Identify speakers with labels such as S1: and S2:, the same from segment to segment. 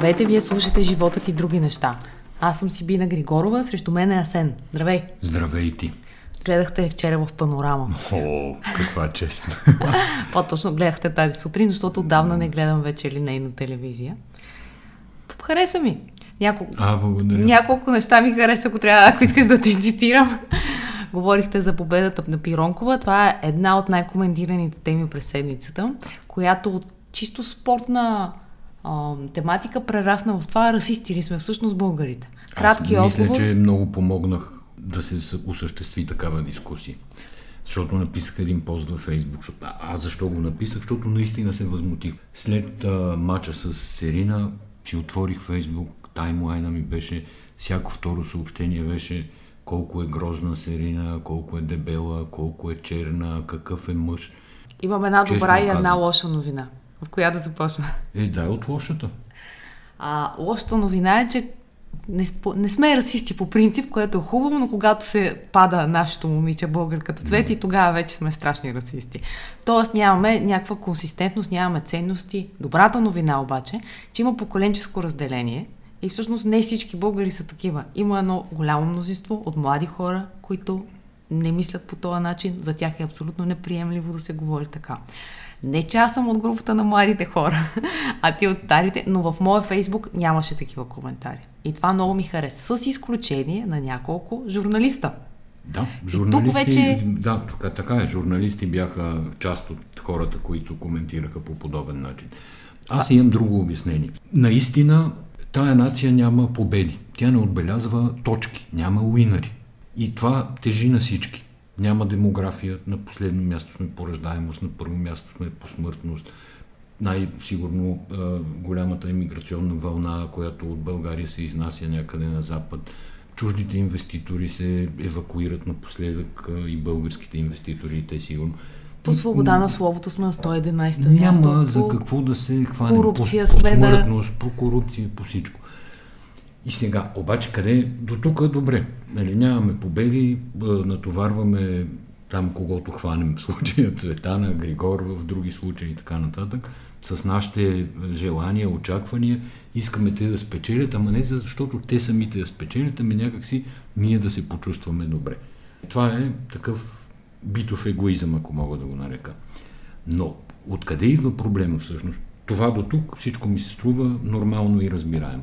S1: Здравейте, вие слушате животът и други неща. Аз съм Сибина Григорова, срещу мен е Асен. Здравей!
S2: Здравей ти!
S1: Гледахте вчера в панорама.
S2: О, каква чест!
S1: По-точно гледахте тази сутрин, защото отдавна не гледам вече линейна телевизия. Хареса ми. Няколко,
S2: а, благодаря.
S1: Няколко неща ми хареса, ако трябва, ако искаш да те цитирам. Говорихте за победата на Пиронкова. Това е една от най-коментираните теми през седмицата, която от чисто спортна а, тематика прерасна в това расисти ли сме всъщност българите.
S2: Кратки Аз мисля, отговор... че много помогнах да се осъществи такава дискусия. Защото написах един пост във Фейсбук. Защото, а, защо го написах? Защото наистина се възмутих. След а, матча с Серина си отворих Фейсбук, таймлайна ми беше, всяко второ съобщение беше колко е грозна Серина, колко е дебела, колко е черна, какъв е мъж.
S1: Имам една добра Честно и една казвам. лоша новина. От коя да започна?
S2: Е, дай от лошата.
S1: А, лошата новина е, че не, не сме расисти по принцип, което е хубаво, но когато се пада нашето момиче, българката цвет, и тогава вече сме страшни расисти. Тоест нямаме някаква консистентност, нямаме ценности. Добрата новина обаче, че има поколенческо разделение и всъщност не всички българи са такива. Има едно голямо мнозинство от млади хора, които не мислят по този начин. За тях е абсолютно неприемливо да се говори така. Не че аз съм от групата на младите хора, а ти от старите, но в моя фейсбук нямаше такива коментари. И това много ми хареса, с изключение на няколко журналиста.
S2: Да, журналисти, тук вече... да, така, така е. Журналисти бяха част от хората, които коментираха по подобен начин. Аз имам друго обяснение. Наистина, тая нация няма победи. Тя не отбелязва точки, няма уинари. И това тежи на всички. Няма демография, на последно място сме по раждаемост, на първо място сме по смъртност. Най-сигурно голямата иммиграционна вълна, която от България се изнася някъде на запад. Чуждите инвеститори се евакуират напоследък и българските инвеститори, и те сигурно.
S1: По свобода на словото сме на 111 място.
S2: Няма за какво да се хванем.
S1: Корупция по, по смъртност,
S2: по корупция, по всичко. И сега, обаче къде до тук добре. Нали, нямаме победи, натоварваме там когото хванем в случая Цветана, Григор в други случаи и така нататък, с нашите желания, очаквания, искаме те да спечелят, ама не защото те самите да спечелят, ами някакси ние да се почувстваме добре. Това е такъв битов егоизъм, ако мога да го нарека. Но откъде идва проблема всъщност? Това до тук всичко ми се струва нормално и разбираемо.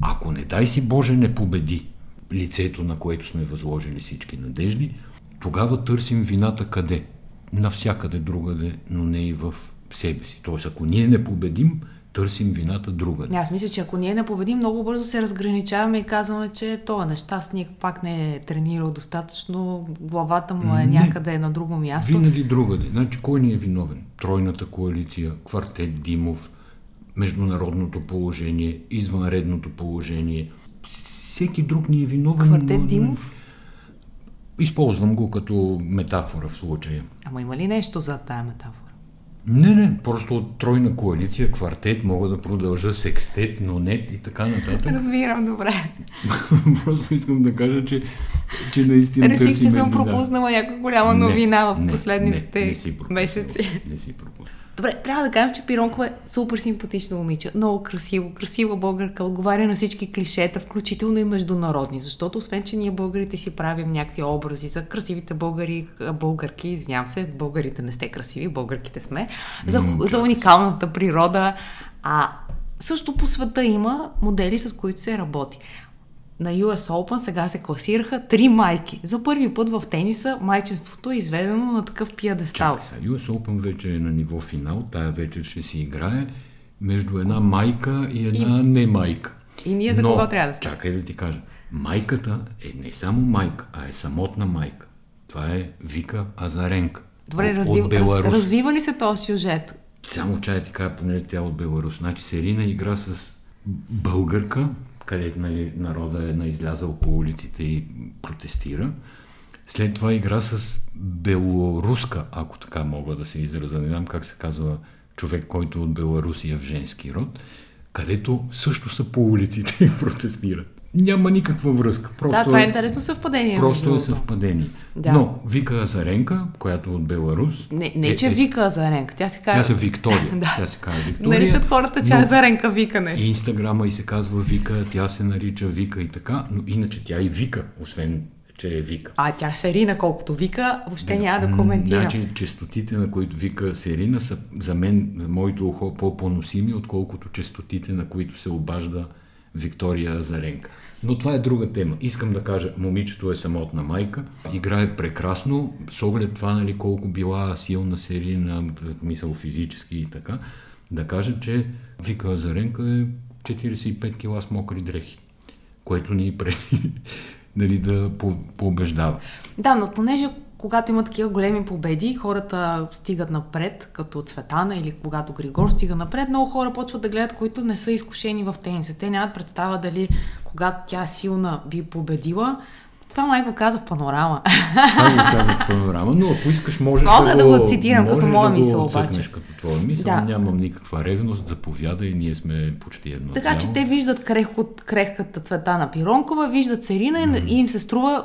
S2: Ако не дай си Боже не победи лицето, на което сме възложили всички надежди, тогава търсим вината къде? Навсякъде другаде, но не и в себе си. Тоест, ако ние не победим, търсим вината друга.
S1: Аз мисля, че ако ние не победим, много бързо се разграничаваме и казваме, че това нещастник пак не е тренирал достатъчно, главата му е не, някъде на друго място.
S2: Винаги другаде. Значи, кой ни е виновен? Тройната коалиция, квартет Димов, международното положение, извънредното положение. Всеки друг ни е виновен.
S1: Квартет Димов?
S2: Използвам го като метафора в случая.
S1: Ама има ли нещо за тая метафора?
S2: Не, не, просто от тройна коалиция, квартет, мога да продължа секстет, нонет и така нататък.
S1: Разбирам, добре.
S2: просто искам да кажа, че, че наистина
S1: Реших, че съм пропуснала някаква голяма новина не, в последните
S2: не, не, не
S1: месеци.
S2: Не си пропуснала.
S1: Добре, трябва да кажем, че Пиронкова е супер симпатично момиче, много красиво, красива българка, отговаря на всички клишета, включително и международни, защото освен, че ние българите си правим някакви образи за красивите българи, българки, извинявам се, българите не сте красиви, българките сме, за, за уникалната природа, а също по света има модели, с които се работи на US Open сега се класираха три майки. За първи път в тениса майчинството е изведено на такъв пиадестал.
S2: Чакай сега, US Open вече е на ниво финал, тая вечер ще си играе между една майка и една и... не майка.
S1: И ние за Но, кого трябва да
S2: сме? Чакай да ти кажа. Майката е не само майка, а е самотна майка. Това е Вика Азаренка.
S1: Добре, развив... от Беларус. Раз, развива ли се този сюжет?
S2: Само чая ти кажа, понеже тя е от Беларус. Значи Серина игра с българка, където нали, народа е наизлязал по улиците и протестира. След това игра с белоруска, ако така мога да се изразя, не знам как се казва човек, който от Беларусия в женски род, където също са по улиците и протестират. Няма никаква връзка. Просто
S1: да, това е интересно съвпадение.
S2: Просто е съвпадение. Да. Но Вика Азаренка, която е от Беларус...
S1: Не, не че е, Вика Азаренка, тя се казва...
S2: Тя се Виктория. да. Тя се казва Виктория.
S1: Наричат хората, че Азаренка Вика нещо.
S2: Инстаграма и се казва Вика, тя се нарича Вика и така, но иначе тя и Вика, освен че е Вика.
S1: А тя Серина, колкото Вика, въобще да. няма да коментира.
S2: Значи, честотите, на които Вика Серина, са за мен, за моето ухо, по-поносими, отколкото честотите, на които се обажда Виктория Азаренка. Но това е друга тема. Искам да кажа, момичето е самотна майка, играе прекрасно, с оглед това, нали, колко била силна Серина, мисъл физически и така, да кажа, че Вика Азаренка е 45 кила с мокри дрехи, което ни преди нали, да по- пообеждава.
S1: Да, но понеже когато има такива големи победи, хората стигат напред, като Цветана или когато Григор стига напред, много хора почват да гледат, които не са изкушени в тениса. Те нямат представа дали когато тя силна би победила, това май го каза в панорама.
S2: Това го каза в панорама, но ако искаш, можеш
S1: Мога
S2: да,
S1: да го цитирам като моя
S2: да
S1: мисъл, обаче.
S2: като твоя мисъл. Да. Нямам никаква ревност, заповядай, ние сме почти едно.
S1: Така че те виждат крехко, крехката цвета на Пиронкова, виждат Серина mm. и им се струва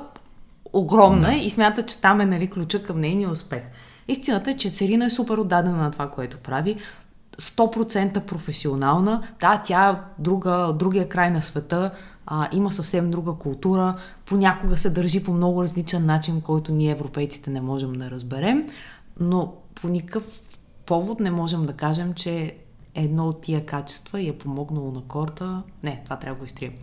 S1: огромна да. и смятат, че там е нали, ключа към нейния успех. Истината е, че Серина е супер отдадена на това, което прави. 100% професионална. Да, тя е друга, другия край на света, а, има съвсем друга култура, понякога се държи по много различен начин, който ние европейците не можем да разберем, но по никакъв повод не можем да кажем, че едно от тия качества и е помогнало на корта. Не, това трябва да го изтрием.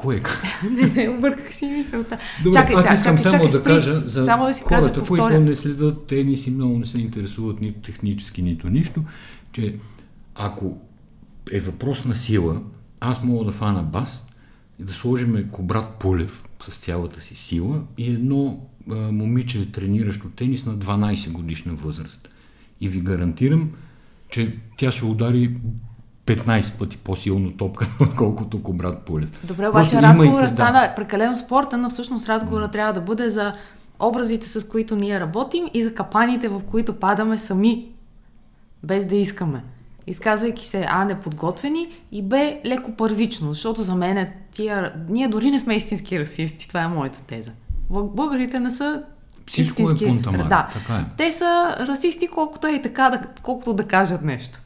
S2: Кое?
S1: не, не, обърках си мисълта.
S2: Добре,
S1: чакай,
S2: аз искам
S1: чакай,
S2: само
S1: чакай,
S2: да кажа за
S1: само да си
S2: хората,
S1: кажа,
S2: които не следят тенис и много не се интересуват нито технически, нито нищо, че ако е въпрос на сила, аз мога да фана бас и да сложим Кобрат Пулев с цялата си сила и едно а, момиче, трениращо тенис на 12 годишна възраст. И ви гарантирам, че тя ще удари 15 пъти по-силно топка, отколкото Кобрат Пулев.
S1: Добре, обаче разговорът стана да. прекалено спорта, но всъщност разговорът mm. трябва да бъде за образите, с които ние работим и за капаните, в които падаме сами, без да искаме изказвайки се А неподготвени и Б леко първично, защото за мен е тия... Ние дори не сме истински расисти, това е моята теза. Българите не са
S2: Всичко е истински... е пунтамар, да. така е.
S1: Те са расисти, колкото е така, да, колкото да кажат нещо.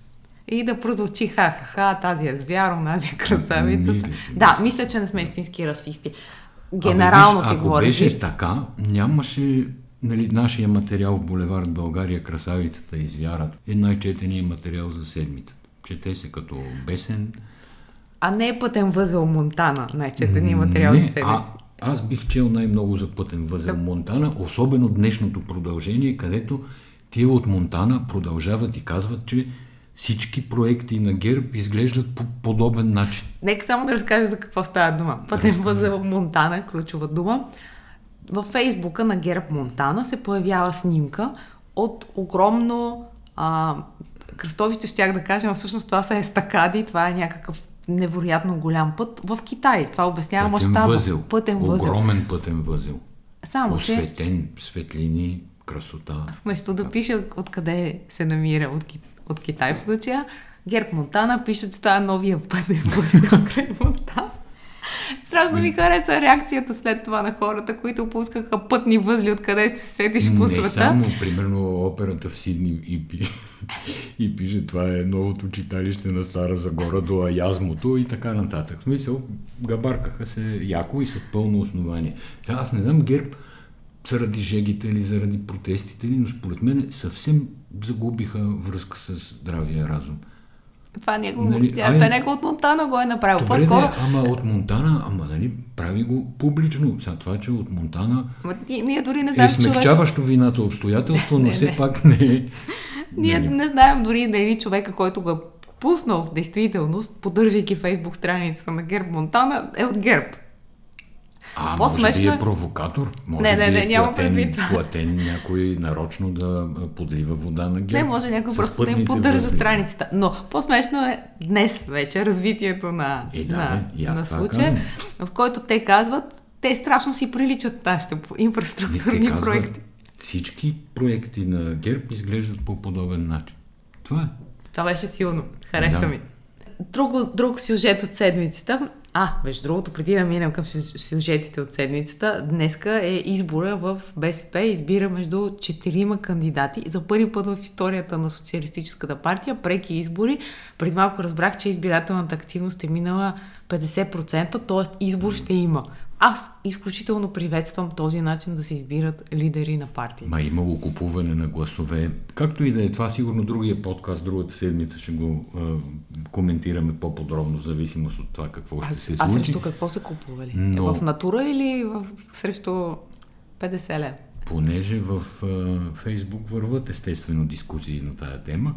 S1: И да прозвучи ха-ха-ха, тази е звяр, тази е красавица. Мислиш, да, мисля, че не сме истински расисти. Генерално
S2: Абе,
S1: ти говоря.
S2: Ако беше така, нямаше нали, нашия материал в Булевард България, Красавицата и Звяра е най-четеният материал за седмицата. Чете се като бесен.
S1: А не е пътен възел Монтана, най-четеният материал не, за седмицата.
S2: А, аз бих чел най-много за пътен възел да. Монтана, особено днешното продължение, където тия от Монтана продължават и казват, че всички проекти на ГЕРБ изглеждат по подобен начин.
S1: Нека само да разкажа за какво става дума. Пътен възел Монтана, ключова дума във фейсбука на Герб Монтана се появява снимка от огромно а, кръстовище, щях да кажем, а всъщност това са естакади, това е някакъв невероятно голям път в Китай. Това обяснява мащаба.
S2: Възел.
S1: Пътен възел.
S2: Огромен пътен възел.
S1: Само,
S2: Осветен, че... светлини, красота.
S1: Вместо да пише откъде се намира от, от Китай в случая, Герб Монтана пише, че това е новия пътен възел край Монтана. Страшно ми хареса реакцията след това на хората, които пускаха пътни възли, откъде се седиш по света. Не
S2: само, примерно, операта в Сидни и, пи, и пише, това е новото читалище на Стара Загора до Аязмото и така нататък. В смисъл, габаркаха се яко и с пълно основание. Сега аз не знам герб заради жегите или заради протестите ли, но според мен съвсем загубиха връзка с здравия разум.
S1: Това някой, нали, тя, ай, някой от Монтана го е направил.
S2: Добре, По-скоро... Не, ама от Монтана, ама нали, прави го публично. Сега това, че от Монтана
S1: ама, ние дори не знаем,
S2: е смягчаващо човек... вината обстоятелство, но не, все не. пак не е.
S1: Ние нали. не знаем дори дали човека, който го е пуснал в действителност, поддържайки фейсбук страницата на Герб Монтана, е от Герб.
S2: А, може би е провокатор? Може
S1: не, не,
S2: не,
S1: е няма платен, предвид
S2: платен някой нарочно да подлива вода на герб.
S1: Не, може някой просто да им поддържа възли. страницата. Но по-смешно е днес вече развитието на,
S2: е, да,
S1: на,
S2: бе,
S1: на случая, в който те казват, те страшно си приличат нашите инфраструктурни казват, проекти.
S2: Всички проекти на ГЕРБ изглеждат по подобен начин. Това е.
S1: Това беше силно. Хареса да. ми. Друг, друг сюжет от седмицата А, между другото, преди да минем към сюжетите от седмицата, днеска е избора в БСП, избира между четирима кандидати. За първи път в историята на Социалистическата партия, преки избори. Преди малко разбрах, че избирателната активност е минала 50%, т.е. избор ще има. Аз изключително приветствам този начин да се избират лидери на партии.
S2: Ма имало купуване на гласове. Както и да е това, сигурно другия подкаст, другата седмица ще го а, коментираме по-подробно, в зависимост от това какво ще
S1: аз,
S2: се случи.
S1: А срещу какво са купували? Но... В натура или в, срещу 50 лев?
S2: Понеже в а, Фейсбук върват естествено дискусии на тая тема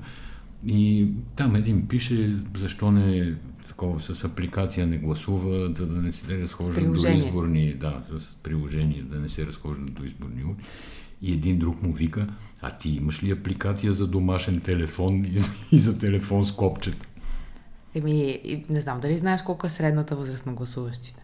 S2: и там един пише защо не такова с апликация не гласуват, за да не се разхождат до изборни, да, с приложение, да не се разхождат до изборни ури. И един друг му вика, а ти имаш ли апликация за домашен телефон и за, и за телефон с копчета?
S1: Еми, не знам дали знаеш колко е средната възраст на гласуващите.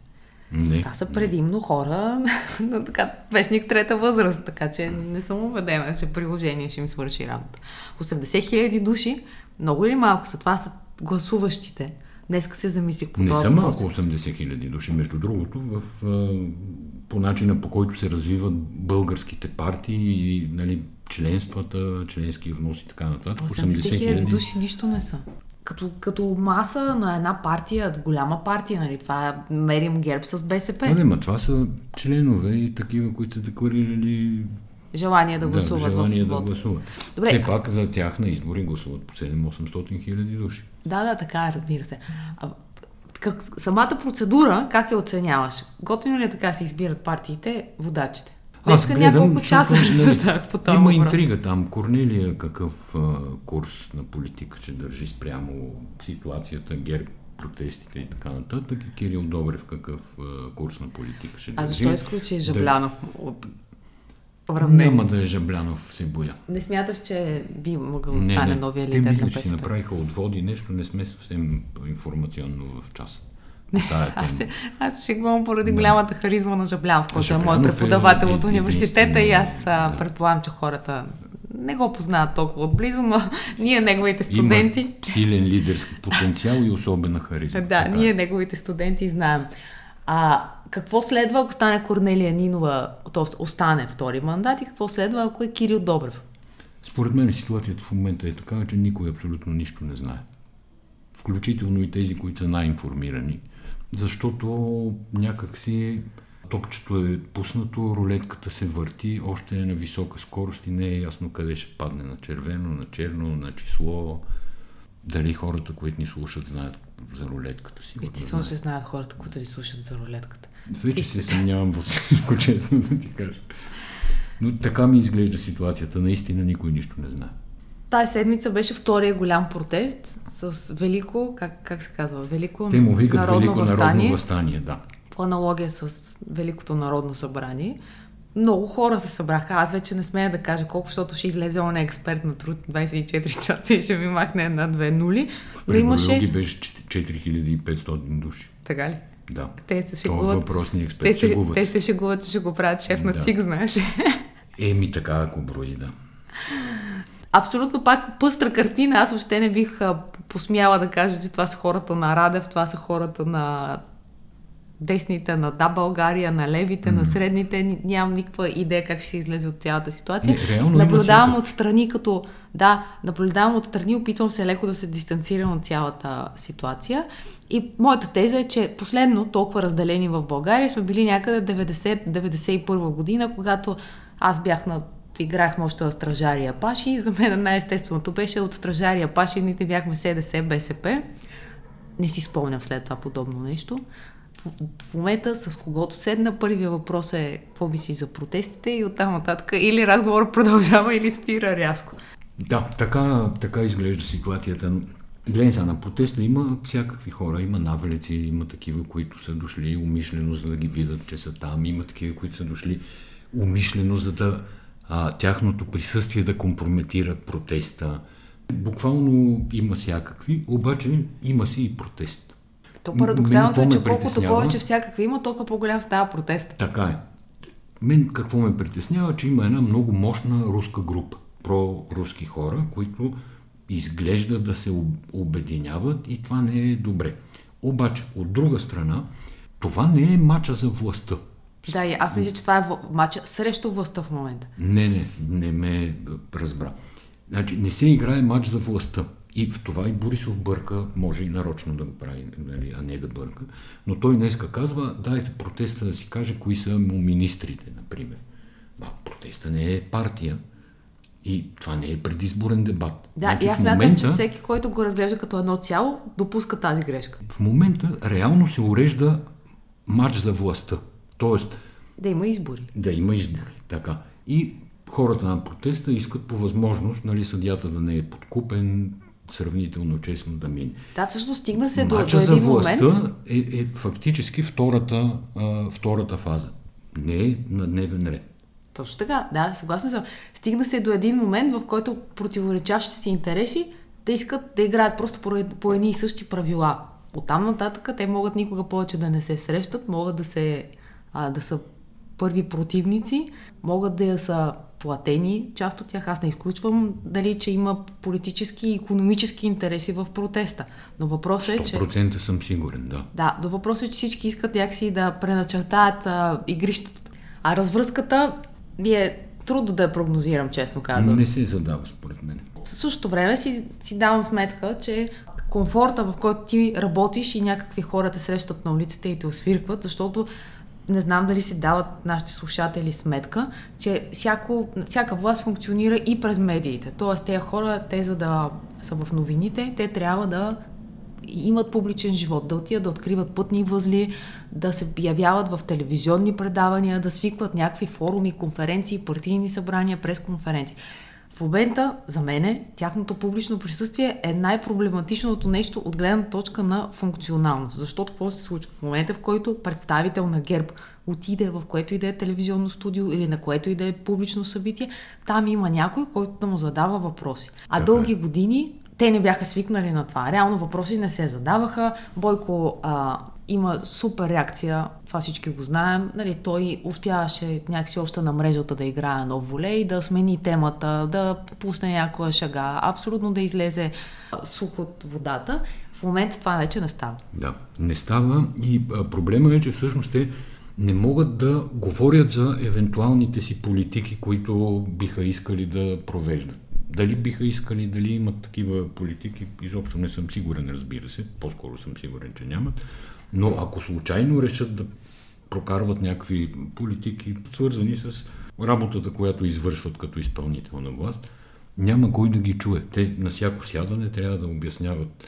S2: Не.
S1: Това са предимно не. хора на така, вестник трета възраст, така че не съм убедена, че приложение ще им свърши работа. 80 хиляди души, много или малко са, това са гласуващите. Днеска се замислих по
S2: Не
S1: това
S2: са малко 80 хиляди души. Между другото, в, по начина по който се развиват българските партии и нали, членствата, членски внос и така нататък.
S1: 80 хиляди души нищо не са. Като, като маса на една партия, голяма партия, нали? Това мерим герб с БСП.
S2: Нали, ма това са членове и такива, които са декларирали
S1: желание да гласуват
S2: да, желание
S1: в
S2: да гласуват. Добре. Все пак за тях на избори гласуват по 7-800 хиляди души.
S1: Да, да, така е, разбира се. А, как, самата процедура, как я оценяваш? Готино ли е така се избират партиите, водачите? Аз гледам, няколко часа разсъждах по това
S2: Има въпрос. интрига там. Корнелия какъв а, курс на политика ще държи спрямо ситуацията, герб, протестите и така нататък. И Кирил Добрев какъв а, курс на политика ще държи.
S1: А защо изключи Жаблянов да... от
S2: уравнение. Няма да е Жаблянов, се боя.
S1: Не смяташ, че би могъл да стане новия лидер
S2: мисля,
S1: на
S2: БСП? Те си направиха отводи нещо, не сме съвсем информационно в час.
S1: аз, аз шегувам поради да. голямата харизма на Жаблянов, който е мой преподавател е, от университета и аз да. предполагам, че хората не го познават толкова отблизо, но ние, неговите студенти... Има
S2: силен лидерски потенциал и особена харизма.
S1: да, така. ние, неговите студенти, знаем. А какво следва, ако стане Корнелия Нинова, т.е. остане втори мандат и какво следва, ако е Кирил Добрев?
S2: Според мен ситуацията в момента е такава, че никой абсолютно нищо не знае. Включително и тези, които са най-информирани. Защото някак си топчето е пуснато, рулетката се върти, още е на висока скорост и не е ясно къде ще падне на червено, на черно, на число. Дали хората, които ни слушат, знаят за рулетката си.
S1: Естествено, че знаят хората, които ни слушат за рулетката.
S2: Вече се съмнявам в всичко, честно да ти кажа. Но така ми изглежда ситуацията. Наистина никой нищо не знае.
S1: Тая седмица беше втория голям протест с велико, как, как се казва, велико
S2: Те му викат народно велико възстание, народно възстание, да.
S1: По аналогия с Великото народно събрание. Много хора се събраха. Аз вече не смея да кажа колко, защото ще излезе он експерт на труд 24 часа и ще ви махне една-две нули.
S2: При имаше... беше 4500 души.
S1: Така ли?
S2: Да.
S1: Те се шегуват.
S2: въпросни експерт
S1: те се, те се шегуват, че ще го правят шеф на да. ЦИК, знаеш.
S2: Еми така, ако брои, да.
S1: Абсолютно пак пъстра картина. Аз въобще не бих посмяла да кажа, че това са хората на Радев, това са хората на десните, на Да България, на левите, mm. на средните. Нямам никаква идея как ще излезе от цялата ситуация.
S2: Не,
S1: наблюдавам от страни като... Да, наблюдавам от страни, опитвам се леко да се дистанцирам от цялата ситуация. И моята теза е, че последно толкова разделени в България сме били някъде 90-91 година, когато аз бях на играхме още на стражария Паши и за мен най-естественото беше от стражария Паши, ните бяхме СДС, БСП. Не си спомням след това подобно нещо. В, момента с когото седна, първия въпрос е какво мислиш за протестите и оттам нататък или разговор продължава или спира рязко.
S2: Да, така, така изглежда ситуацията. Гледай сега, на протеста има всякакви хора, има навлеци, има такива, които са дошли умишлено, за да ги видят, че са там, има такива, които са дошли умишлено, за да а, тяхното присъствие да компрометира протеста. Буквално има всякакви, обаче има си и протест.
S1: То парадоксалното е, че колкото повече всякакви има, толкова по-голям става протест.
S2: Така е. Мен какво ме притеснява, че има една много мощна руска група, про-руски хора, които изглежда да се обединяват и това не е добре. Обаче, от друга страна, това не е мача за властта.
S1: Да, и аз мисля, че това е матча срещу властта в момента.
S2: Не, не, не ме разбра. Значи, не се играе матч за властта. И в това и Борисов бърка, може и нарочно да го прави, нали, а не да бърка. Но той днеска казва, дайте протеста да си каже кои са му министрите, например. Ба, протеста не е партия. И това не е предизборен дебат.
S1: Да, значи, и аз смятам, момента, че всеки, който го разглежда като едно цяло, допуска тази грешка.
S2: В момента реално се урежда матч за властта. Тоест...
S1: Да има избори.
S2: Да има избори, така. И хората на протеста искат по възможност, нали, съдята да не е подкупен, сравнително честно да мине.
S1: Да, всъщност стигна се до, до един за
S2: властта
S1: момент...
S2: е, е фактически втората, а, втората фаза. Не е на дневен ред.
S1: Точно така, да, съгласна съм. Стигна се до един момент, в който противоречащите си интереси да искат да играят просто по, по едни и същи правила. Оттам нататък те могат никога повече да не се срещат, могат да, се, а, да са първи противници, могат да са платени част от тях. Аз не изключвам дали, че има политически и економически интереси в протеста. Но въпросът е, че...
S2: 100% съм сигурен, да.
S1: Да, но въпросът е, че всички искат някакси да преначертаят а, игрищата. А развръзката ви е трудно да я прогнозирам, честно казвам.
S2: Не се задава, според мен.
S1: В същото време си, си давам сметка, че комфорта, в който ти работиш и някакви хора те срещат на улицата и те освиркват, защото не знам дали си дават нашите слушатели сметка, че всяко, всяка власт функционира и през медиите. Тоест, тези хора, те за да са в новините, те трябва да имат публичен живот, да отидат да откриват пътни възли, да се явяват в телевизионни предавания, да свикват някакви форуми, конференции, партийни събрания, пресконференции. В момента, за мене, тяхното публично присъствие е най-проблематичното нещо от гледна точка на функционалност. Защото какво се случва? В момента, в който представител на ГЕРБ отиде в което и да е телевизионно студио или на което и да е публично събитие, там има някой, който да му задава въпроси. А дълги е. години те не бяха свикнали на това. Реално въпроси не се задаваха. Бойко а, има супер реакция, това всички го знаем. Нали, той успяваше някакси още на мрежата да играе нов волей, да смени темата, да пусне някоя шага, абсолютно да излезе сух от водата. В момента това вече не става.
S2: Да, не става и проблема е, че всъщност те не могат да говорят за евентуалните си политики, които биха искали да провеждат. Дали биха искали, дали имат такива политики, изобщо не съм сигурен, разбира се. По-скоро съм сигурен, че нямат. Но ако случайно решат да прокарват някакви политики, свързани с работата, която извършват като изпълнителна власт, няма кой да ги чуе. Те на всяко сядане трябва да обясняват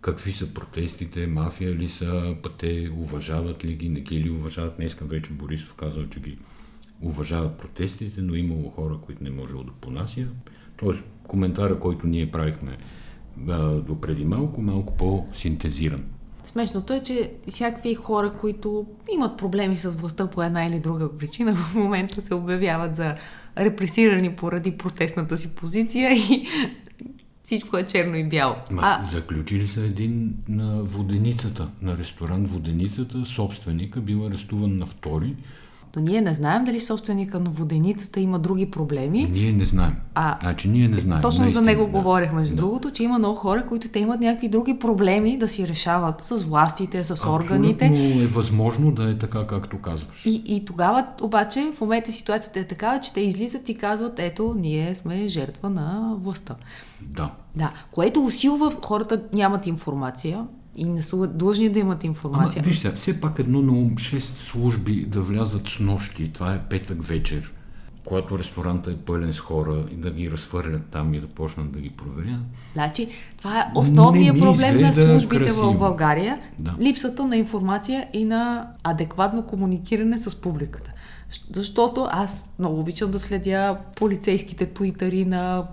S2: какви са протестите, мафия ли са, път те уважават ли ги, не ги ли уважават. Днеска вече Борисов казал, че ги уважават протестите, но имало хора, които не можело да понася. Тоест, коментара, който ние правихме до преди малко, малко по-синтезиран.
S1: Смешното е, че всякакви хора, които имат проблеми с властта по една или друга причина, в момента се обявяват за репресирани поради протестната си позиция и всичко е черно и бяло.
S2: Ма, а... Заключили са един на воденицата, на ресторант Воденицата, собственика бил арестуван на втори,
S1: но ние не знаем дали собственика на воденицата има други проблеми.
S2: Ние не знаем. А, значи ние не знаем.
S1: Точно наистина, за него да. говорих, между да. другото, че има много хора, които те имат някакви други проблеми да си решават с властите, с Абсолютно органите.
S2: е възможно да е така, както казваш.
S1: И, и тогава обаче в момента ситуацията е такава, че те излизат и казват, ето, ние сме жертва на властта.
S2: Да.
S1: Да, което усилва, хората нямат информация, и не са длъжни да имат информация.
S2: Ама, виж сега, все пак едно на ум, шест служби да влязат с нощи, това е петък вечер, когато ресторанта е пълен с хора и да ги разхвърлят там и да почнат да ги проверят.
S1: Значи, това е основният проблем на службите красиво. в България. Да. Липсата на информация и на адекватно комуникиране с публиката. Защото аз много обичам да следя полицейските туитъри на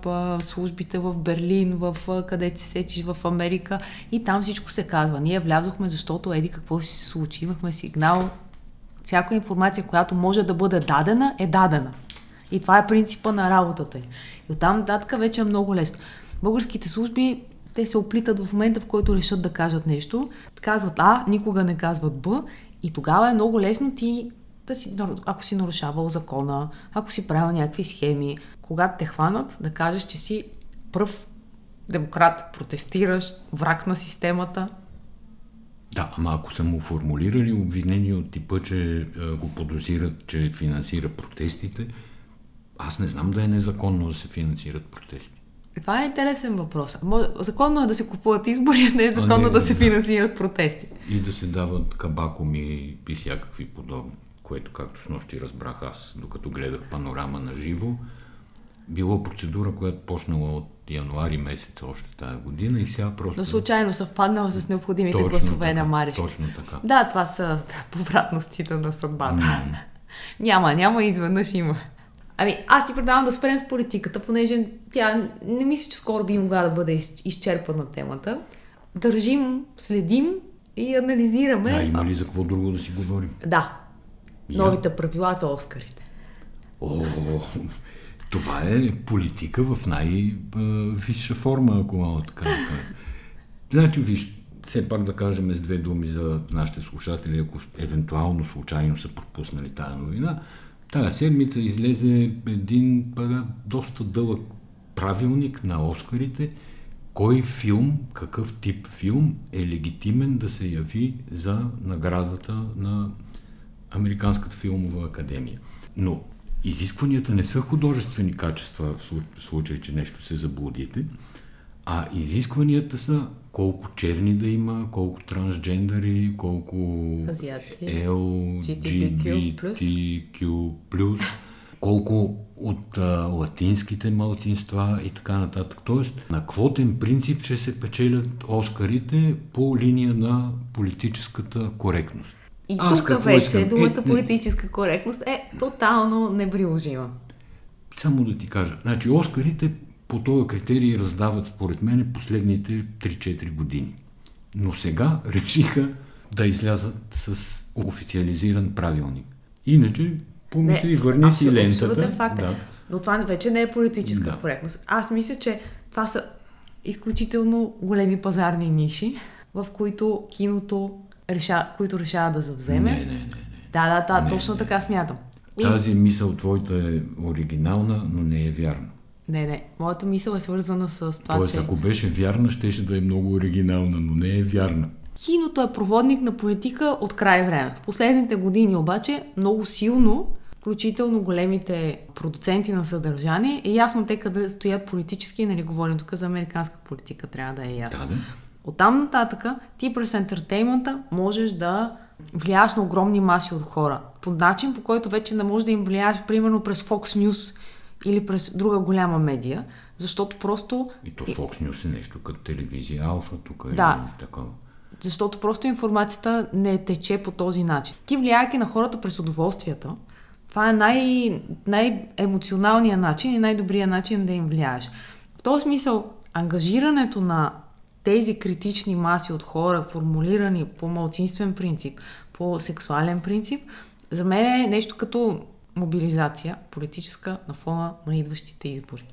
S1: службите в Берлин, в къде си сечиш в Америка и там всичко се казва. Ние влязохме, защото еди какво си се случи. Имахме сигнал. Всяка информация, която може да бъде дадена, е дадена. И това е принципа на работата И оттам нататък вече е много лесно. Българските служби те се оплитат в момента, в който решат да кажат нещо. Казват А, никога не казват Б. И тогава е много лесно ти да си, ако си нарушавал закона, ако си правил някакви схеми, когато те хванат, да кажеш, че си пръв демократ, протестираш, враг на системата.
S2: Да, ама ако са му формулирали обвинения от типа, че а, го подозират, че финансира протестите, аз не знам да е незаконно да се финансират протести.
S1: Това е интересен въпрос. Законно е да се купуват избори, а не е законно не, да се да. финансират протести.
S2: И да се дават кабакоми и всякакви подобни, което, както с нощи разбрах аз, докато гледах панорама на живо, било процедура, която почнала от януари месец още тази година и сега просто...
S1: Но случайно съвпаднала с необходимите точно гласове
S2: така,
S1: на Марешки.
S2: Точно така.
S1: Да, това са повратностите на съдбата. Mm. няма, няма, изведнъж има. Ами, аз ти предавам да спрем с политиката, понеже тя не мисля, че скоро би могла да бъде изчерпана темата. Държим, следим и анализираме.
S2: А, има ли за какво друго да си говорим?
S1: Да. Новите правила за Оскарите.
S2: О, това е политика в най-висша форма, ако мога така да кажа. Значи, виж, все пак да кажем с две думи за нашите слушатели, ако евентуално случайно са пропуснали тази новина. Тая седмица излезе един доста дълъг правилник на Оскарите, кой филм, какъв тип филм е легитимен да се яви за наградата на Американската филмова академия. Но изискванията не са художествени качества в случай, че нещо се заблудите, а изискванията са колко черни да има, колко трансджендери, колко LGBTQ+, колко от а, латинските малцинства и така нататък. Тоест, на квотен принцип, че се печелят Оскарите по линия на политическата коректност.
S1: И Аз тук вече искам? думата е, политическа не... коректност е тотално неприложима.
S2: Само да ти кажа. Значи, Оскарите по този критерий раздават, според мен, последните 3-4 години. Но сега решиха да излязат с официализиран правилник. Иначе, помисли, върни си лентата.
S1: Факт. Да. Но това вече не е политическа да. коректност. Аз мисля, че това са изключително големи пазарни ниши, в които киното реша, които решава да завземе.
S2: Не, не, не. не.
S1: Да, да, да, не, точно не. така смятам.
S2: Тази мисъл твоята е оригинална, но не е вярна.
S1: Не, не. Моята мисъл е свързана с това,
S2: Тоест,
S1: че...
S2: ако беше вярна, щеше да е много оригинална, но не е вярна.
S1: Киното е проводник на политика от край време. В последните години обаче много силно, включително големите продуценти на съдържание, е ясно те къде стоят политически, нали говорим тук за американска политика, трябва да е ясно.
S2: Да, да.
S1: Оттам нататък ти през ентертеймента можеш да влияеш на огромни маси от хора. По начин, по който вече не можеш да им влияеш, примерно през Fox News или през друга голяма медия, защото просто...
S2: И то Fox News е нещо като телевизия Алфа, тук
S1: да.
S2: такова.
S1: Защото просто информацията не тече по този начин. Ти влияйки на хората през удоволствията, това е най- най-емоционалният начин и най-добрият начин да им влияеш. В този смисъл, ангажирането на тези критични маси от хора, формулирани по малцинствен принцип, по сексуален принцип, за мен е нещо като мобилизация политическа на фона на идващите избори.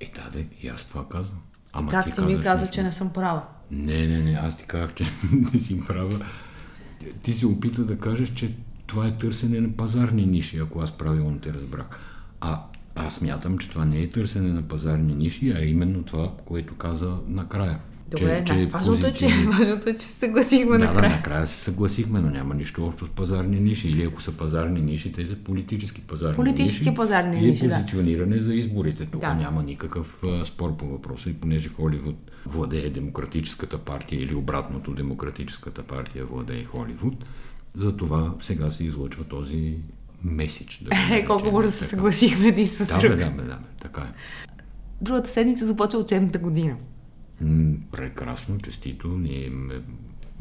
S2: Е, да, де, и аз това казвам.
S1: Ама как ти, ти ми каза, че не съм права?
S2: Не, не, не, аз ти казах, че не си права. Ти се опита да кажеш, че това е търсене на пазарни ниши, ако аз правилно те разбрах. А аз мятам, че това не е търсене на пазарни ниши, а именно това, което каза накрая.
S1: Добре, че, че важното, е, че, важното е, че се съгласихме
S2: да,
S1: накрая.
S2: Да, накрая се съгласихме, но няма нищо общо с пазарни ниши. Или ако са пазарни ниши, те са политически пазарни
S1: политически
S2: ниши.
S1: пазарни
S2: и
S1: ниши,
S2: позициониране
S1: да.
S2: за изборите. Тук
S1: да.
S2: няма никакъв а, спор по въпроса и понеже Холивуд владее демократическата партия или обратното демократическата партия владее Холивуд, за това сега се излъчва този меседж.
S1: Да е, колко бързо се съгласихме един с
S2: друг. Да, да, да, да, така е.
S1: Другата седмица започва учебната година.
S2: М, прекрасно, честито. Ние имаме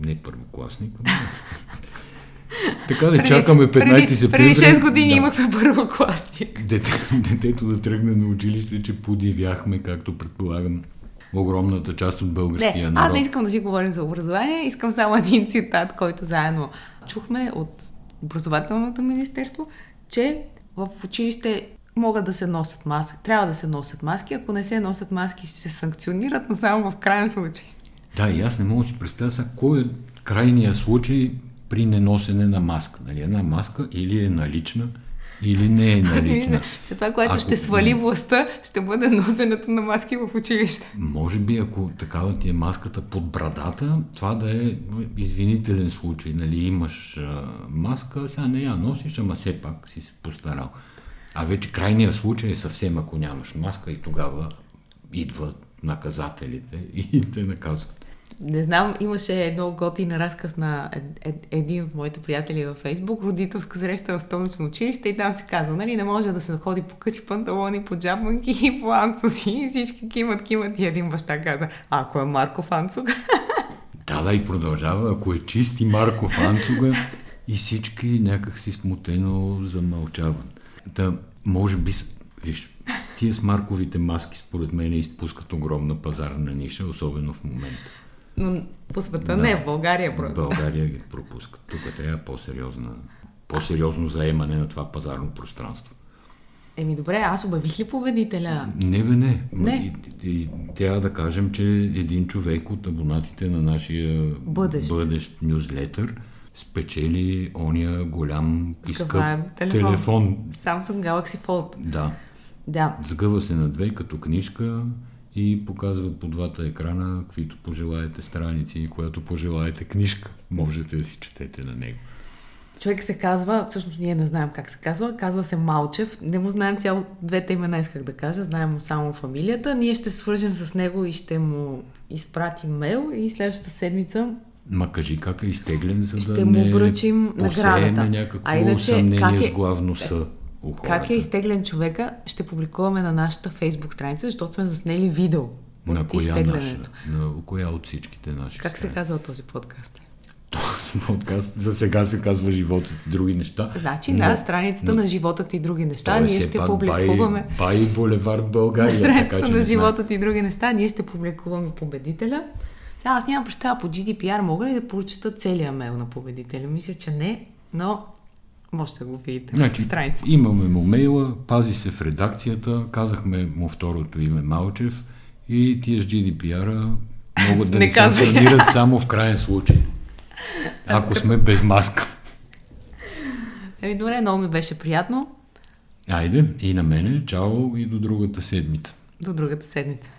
S2: не първокласник. така да преди, чакаме 15 септември.
S1: Преди 6 години да. имахме първокласник.
S2: Дете, детето да тръгне на училище, че подивяхме, както предполагам, огромната част от българския
S1: не,
S2: народ.
S1: Аз не искам да си говорим за образование, искам само един цитат, който заедно чухме от образователното министерство, че в училище могат да се носят маски, трябва да се носят маски, ако не се носят маски, се санкционират, но само в крайен случай.
S2: Да, и аз не мога да си представя сега кой е крайният случай при неносене на маска. Нали, една маска или е налична, или не е налична.
S1: Че това, което
S2: Ако-
S1: ще свали властта, ще бъде носенето на маски в училище.
S2: Може би, ако такава ти е маската под брадата, това да е извинителен случай. Нали, имаш а, маска, сега не я носиш, ама все пак си се постарал. А вече крайният случай е съвсем ако нямаш маска и тогава идват наказателите и те наказват.
S1: Не знам, имаше едно готин разказ на ед, ед, един от моите приятели във Фейсбук, родителска среща в столично училище и там се казва, нали, не може да се ходи по къси панталони, по джабманки и по анцуси и всички кимат, кимат и един баща каза, ако е Марков анцуг,
S2: Да, да, и продължава. Ако е чисти Марков Анцуга и всички някак си смутено замълчават. Та, може би, виж, тия с Марковите маски според мен изпускат огромна пазарна ниша, особено в момента.
S1: но по света
S2: Да.
S1: не, в България
S2: В
S1: просто.
S2: България ги пропускат. Тук трябва по-сериозна, по-сериозно заемане на това пазарно пространство.
S1: Еми добре, аз обявих ли победителя?
S2: Не, бе, не.
S1: Не.
S2: И, и, трябва да кажем, че един човек от абонатите на нашия
S1: Бъдещ.
S2: бъдещ нюзлетър спечели ония голям скъп
S1: Скъпаем телефон.
S2: телефон.
S1: Samsung Galaxy Fold.
S2: Да.
S1: Да.
S2: Сгъва се на две като книжка и показва по двата екрана, каквито пожелаете страници и която пожелаете книжка. Можете да си четете на него.
S1: Човек се казва, всъщност ние не знаем как се казва, казва се Малчев. Не му знаем цяло двете имена, исках да кажа, знаем му само фамилията. Ние ще свържем с него и ще му изпратим мейл и следващата седмица
S2: Ма кажи как е изтеглен, за
S1: Ще
S2: да
S1: му
S2: не
S1: връчим наградата.
S2: някакво
S1: А иначе,
S2: съмнение
S1: как е-
S2: с главно С у хората.
S1: Как е изтеглен човека, ще публикуваме на нашата фейсбук страница, защото сме заснели видео
S2: На
S1: от
S2: коя наша?
S1: изтеглянето.
S2: На коя от всичките наши?
S1: Как се
S2: страни?
S1: казва този подкаст?
S2: Този подкаст за сега се казва животът и други неща.
S1: Значи
S2: но-
S1: на страницата
S2: но
S1: на животът и други неща
S2: е
S1: ние
S2: все
S1: ще публикуваме
S2: Бай, бай Булевард България.
S1: на страницата
S2: така,
S1: на животът и други неща ние ще публикуваме победителя. Сега аз нямам представа по GDPR, мога ли да прочета целия мейл на победителя? Мисля, че не, но може да го видите
S2: Значи,
S1: на страницата.
S2: имаме му мейла, пази се в редакцията, казахме му второто име Малчев и тия с GDPR-а могат да
S1: Не
S2: ни
S1: казвай.
S2: санкционират само в крайен случай. Ако сме без маска.
S1: Еми добре, много ми беше приятно.
S2: Айде, и на мене, чао и до другата седмица.
S1: До другата седмица.